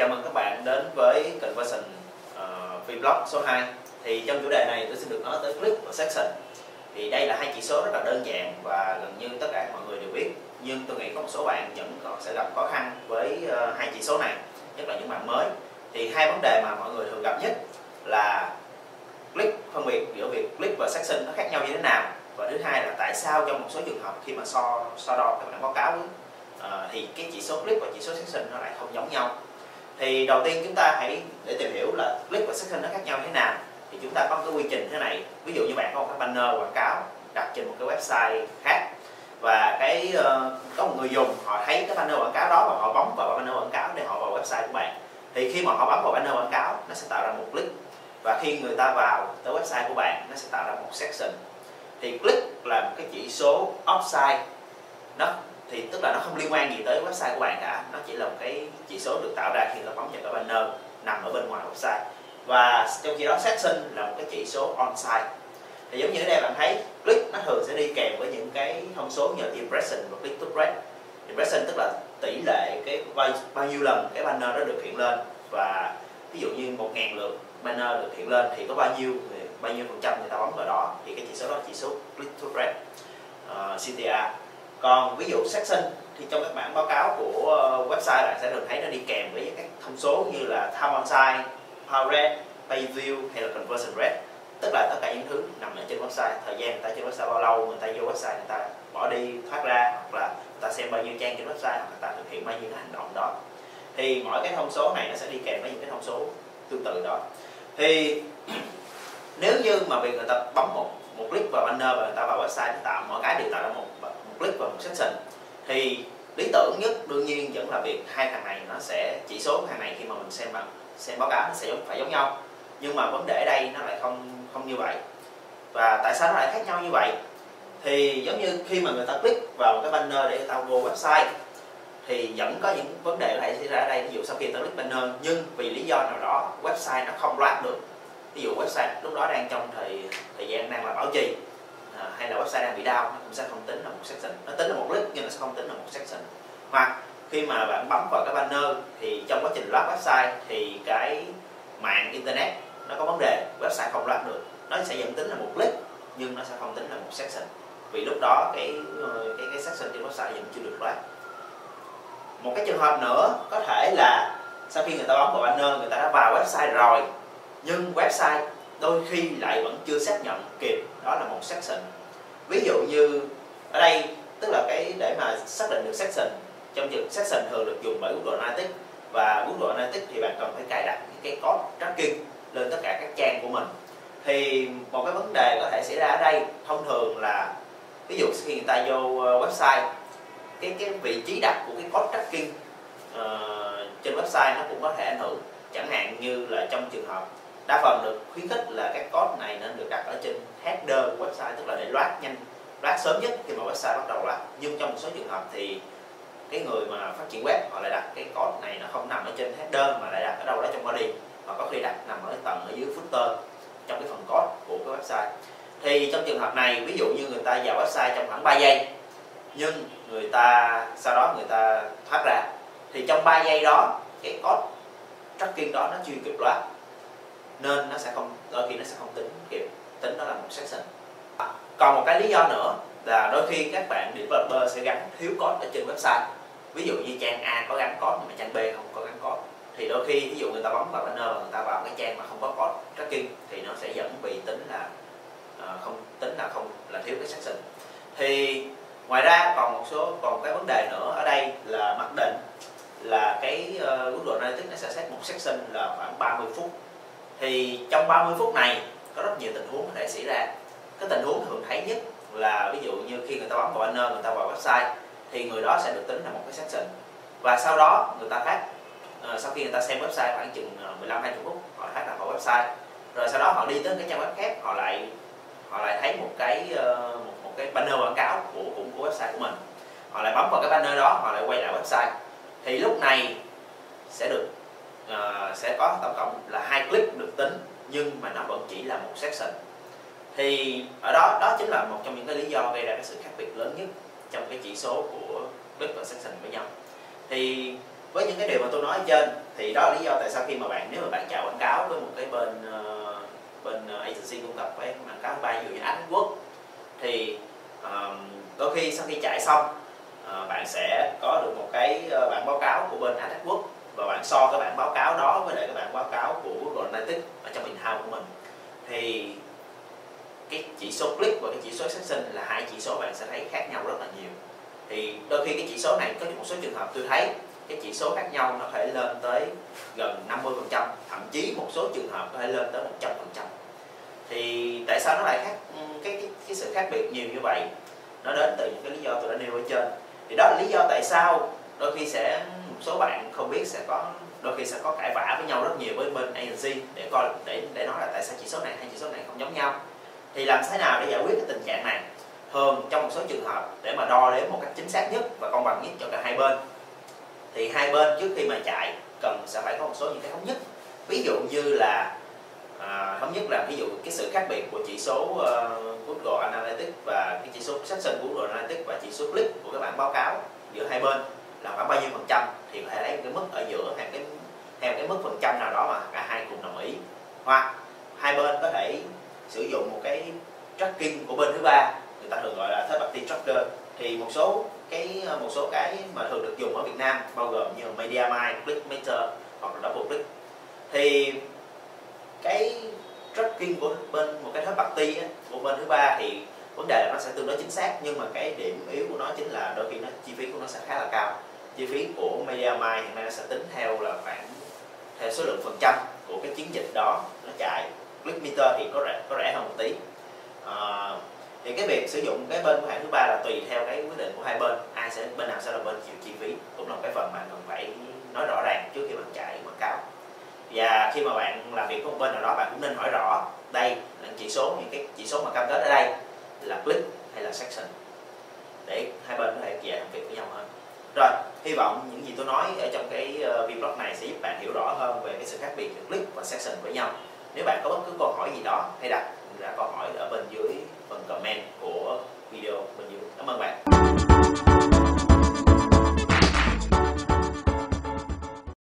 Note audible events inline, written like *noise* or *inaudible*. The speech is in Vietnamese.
chào mừng các bạn đến với Conversion uh, ờ, Vlog số 2 Thì trong chủ đề này tôi xin được nói tới click và section. Thì đây là hai chỉ số rất là đơn giản và gần như tất cả mọi người đều biết. Nhưng tôi nghĩ có một số bạn vẫn còn sẽ gặp khó khăn với uh, hai chỉ số này Nhất là những bạn mới. Thì hai vấn đề mà mọi người thường gặp nhất là click phân biệt giữa việc click và section nó khác nhau như thế nào. Và thứ hai là tại sao trong một số trường hợp khi mà so so đo các bạn báo cáo uh, thì cái chỉ số click và chỉ số section nó lại không giống nhau thì đầu tiên chúng ta hãy để tìm hiểu là click và section nó khác nhau thế nào. Thì chúng ta có cái quy trình thế này. Ví dụ như bạn có một cái banner quảng cáo đặt trên một cái website khác và cái uh, có một người dùng họ thấy cái banner quảng cáo đó và họ bấm vào banner quảng cáo để họ vào website của bạn. Thì khi mà họ bấm vào banner quảng cáo nó sẽ tạo ra một click và khi người ta vào tới website của bạn nó sẽ tạo ra một section. Thì click là một cái chỉ số offsite nó thì tức là nó không liên quan gì tới website của bạn cả. Nó chỉ là một cái chỉ số được tạo ra khi ta bấm vào cái banner nằm ở bên ngoài website. Và trong khi đó section là một cái chỉ số on-site. Thì giống như ở đây bạn thấy click nó thường sẽ đi kèm với những cái thông số như impression và click to rate impression tức là tỷ lệ cái bao, bao nhiêu lần cái banner đó được hiện lên. Và ví dụ như một ngàn lượt banner được hiện lên thì có bao nhiêu bao nhiêu phần trăm người ta bấm vào đó. Thì cái chỉ số đó chỉ số click to rate uh, ờ, CTR còn ví dụ section thì trong các bản báo cáo của ờ, website bạn sẽ thường thấy nó đi kèm với các thông số như là time on site, power rate, page view hay là conversion rate. Tức là tất cả những thứ nằm ở trên website thời gian người ta trên website bao lâu người ta vô website người ta bỏ đi thoát ra hoặc là người ta xem bao nhiêu trang trên website hoặc người ta thực hiện bao nhiêu hành động đó. Thì mỗi cái thông số này nó sẽ đi kèm với những cái thông số tương tự đó. Thì *clears throat* nếu như mà việc người ta bấm một một click vào banner và người ta vào website thì tạo mọi cái đều tạo ra một click vào một section thì lý tưởng nhất đương nhiên vẫn là việc hai thằng này nó sẽ chỉ số thằng này khi mà mình xem bằng, xem báo cáo nó sẽ giống, phải giống nhau. Nhưng mà vấn đề ở đây nó lại không không như vậy. Và tại sao nó lại khác nhau như vậy? Thì giống như khi mà người ta click vào cái banner để người ta vô website, thì vẫn có những vấn đề lại xảy ra ở đây. Ví dụ sau khi người ta click banner, nhưng vì lý do nào đó, website nó không load được. Ví dụ website lúc đó đang trong thời thời gian đang là bảo trì à, hay là website đang bị down nó cũng sẽ không tính là một section. Nó tính là một list nhưng nó sẽ không tính là một section. Hoặc khi mà bạn bấm vào cái banner thì trong quá trình load website thì cái mạng internet nó có vấn đề website không load được. Nó sẽ dẫn tính là một click nhưng nó sẽ không tính là một section. Vì lúc đó cái ờ, cái cái section trên website vẫn chưa được load. Một cái trường hợp nữa có thể là sau khi người ta bấm vào banner người ta đã vào website rồi nhưng website đôi khi lại vẫn chưa xác nhận kịp đó là một section ví dụ như ở đây tức là cái để mà xác định được section trong trường section thường được dùng bởi Google Analytics và Google Analytics thì bạn cần phải cài đặt những cái code tracking lên tất cả các trang của mình. Thì một cái vấn đề có thể xảy ra ở đây thông thường là ví dụ khi người ta vô ờ, website cái cái vị trí đặt của cái code tracking uh, trên website nó cũng có thể ảnh hưởng. Chẳng hạn như là trong trường hợp đa phần được khuyến khích là các code này nên được đặt ở trên header của website, tức là để loát nhanh, loát sớm nhất khi mà website bắt đầu loát. Nhưng trong một số trường hợp thì cái người mà phát triển web, họ lại đặt cái code này nó không nằm ở trên header, mà lại đặt ở đâu đó trong body hoặc có khi đặt nằm ở tầng ở dưới footer, trong cái phần code của cái website. Thì trong trường hợp này, ví dụ như người ta vào website trong khoảng 3 giây, nhưng người ta, sau đó người ta thoát ra, thì trong 3 giây đó, cái code tracking đó nó chưa kịp loát nên nó sẽ không đôi khi nó sẽ không tính kiểu tính nó là một section còn một cái lý do nữa là đôi khi các bạn developer sẽ gắn thiếu code ở trên website. Ví dụ như trang A có gắn code nhưng mà trang B không có gắn code thì đôi khi ví dụ người ta bấm vào banner người ta vào cái trang mà không có code tracking thì nó sẽ dẫn bị tính là uh, không tính là không là thiếu cái section thì ngoài ra còn một số còn cái vấn đề nữa ở đây là mặc định là cái uh, Google Analytics nó sẽ xét một section là khoảng 30 phút thì trong 30 phút này có rất nhiều tình huống có thể xảy ra. Cái tình huống thường thấy nhất là ví dụ như khi người ta bấm vào banner người ta vào website thì người đó sẽ được tính là một cái section và sau đó người ta khác uh, ờ, sau khi người ta xem website khoảng chừng ờ, 15 20 phút họ khác là vào website. Rồi sau đó họ đi tới cái trang web khác họ lại họ lại thấy một cái uh, một, một cái banner quảng cáo của cũng của website của mình. Họ lại bấm vào cái banner đó họ lại quay lại website. Thì lúc này sẽ được uh, sẽ có tổng cộng là hai clip được tính nhưng mà nó vẫn chỉ là một section. Thì ở đó đó chính là một trong những cái lý do gây ra cái sự khác biệt lớn nhất trong cái chỉ số của clip và section với nhau. Thì với những cái điều mà tôi nói ở trên thì đó là lý do tại sao khi mà bạn nếu mà bạn chào quảng cáo với một cái bên uh, bên ờ, agency cung cấp với quảng cáo bay ví dụ như Anh Quốc thì um, đôi khi sau khi chạy xong uh, bạn sẽ có được một cái uh, bản báo cáo của bên Anh Quốc và bạn so cái bản báo cáo đó với lại cái bản báo cáo của Google Analytics ở trong in-house của mình thì cái chỉ số click và cái chỉ số sinh là hai chỉ số bạn sẽ thấy khác nhau rất là nhiều. Thì đôi khi cái chỉ số này có một số trường hợp tôi thấy cái chỉ số khác nhau nó có thể lên tới gần 50 phần trăm thậm chí một số trường hợp có thể lên tới 100 phần trăm. Thì tại sao nó lại khác cái, cái cái sự khác biệt nhiều như vậy? Nó đến từ những cái lý do tôi đã nêu ở trên. Thì đó là lý do tại sao đôi khi sẽ số bạn không biết sẽ có đôi khi sẽ có cãi vã với nhau rất nhiều với bên agency để coi để để nói là tại sao chỉ số này hay chỉ số này không giống nhau. Thì làm thế nào để giải quyết cái tình trạng này? Thường trong một số trường hợp để mà đo đếm một cách chính xác nhất và công bằng nhất cho cả hai bên thì hai bên trước khi mà chạy cần sẽ phải có một số những cái thống nhất. Ví dụ như là à, thống nhất là ví dụ cái sự khác biệt của chỉ số uh, Google Analytics và cái chỉ số section của Google Analytics và chỉ số click của các bạn báo cáo giữa hai bên là khoảng bao nhiêu phần trăm thì phải lấy cái mức ở giữa hay cái theo cái mức phần trăm nào đó mà cả hai cùng đồng ý. Hoặc hai bên có thể sử dụng một cái tracking của bên thứ ba người ta thường gọi là third party tracker. Thì một số cái một số cái mà thường được dùng ở Việt Nam bao gồm như là MediaMind, ClickMeter hoặc là Double Click. Thì cái tracking của bên một cái third party ti của bên thứ ba thì vấn đề là nó sẽ tương đối chính xác nhưng mà cái điểm yếu của nó chính là đôi khi nó chi phí của nó sẽ khá là cao chi phí của MediaMind hiện nay nó sẽ tính theo là khoảng theo số lượng phần trăm của cái chiến dịch đó nó chạy. Click meter thì có rẻ có rẻ hơn một tí. À, thì cái việc sử dụng cái bên của hãng thứ ba là tùy theo cái quyết định của hai bên. Ai sẽ bên nào sẽ là bên chịu chi phí cũng là một cái phần mà cần phải nói rõ ràng trước khi bạn chạy quảng cáo. Và khi mà bạn làm việc với một bên nào đó bạn cũng nên hỏi rõ đây là chỉ số những cái chỉ số mà cam kết ở đây là click hay là section để hai bên có thể dễ làm việc với nhau hơn. Rồi hy vọng những gì tôi nói ở trong cái ờ, vlog này sẽ giúp bạn hiểu rõ hơn về cái sự khác biệt giữa clip và section với nhau. Nếu bạn có bất cứ câu hỏi gì đó hay đặt ra câu hỏi ở bên dưới phần comment của video bên dưới. Cảm ơn bạn.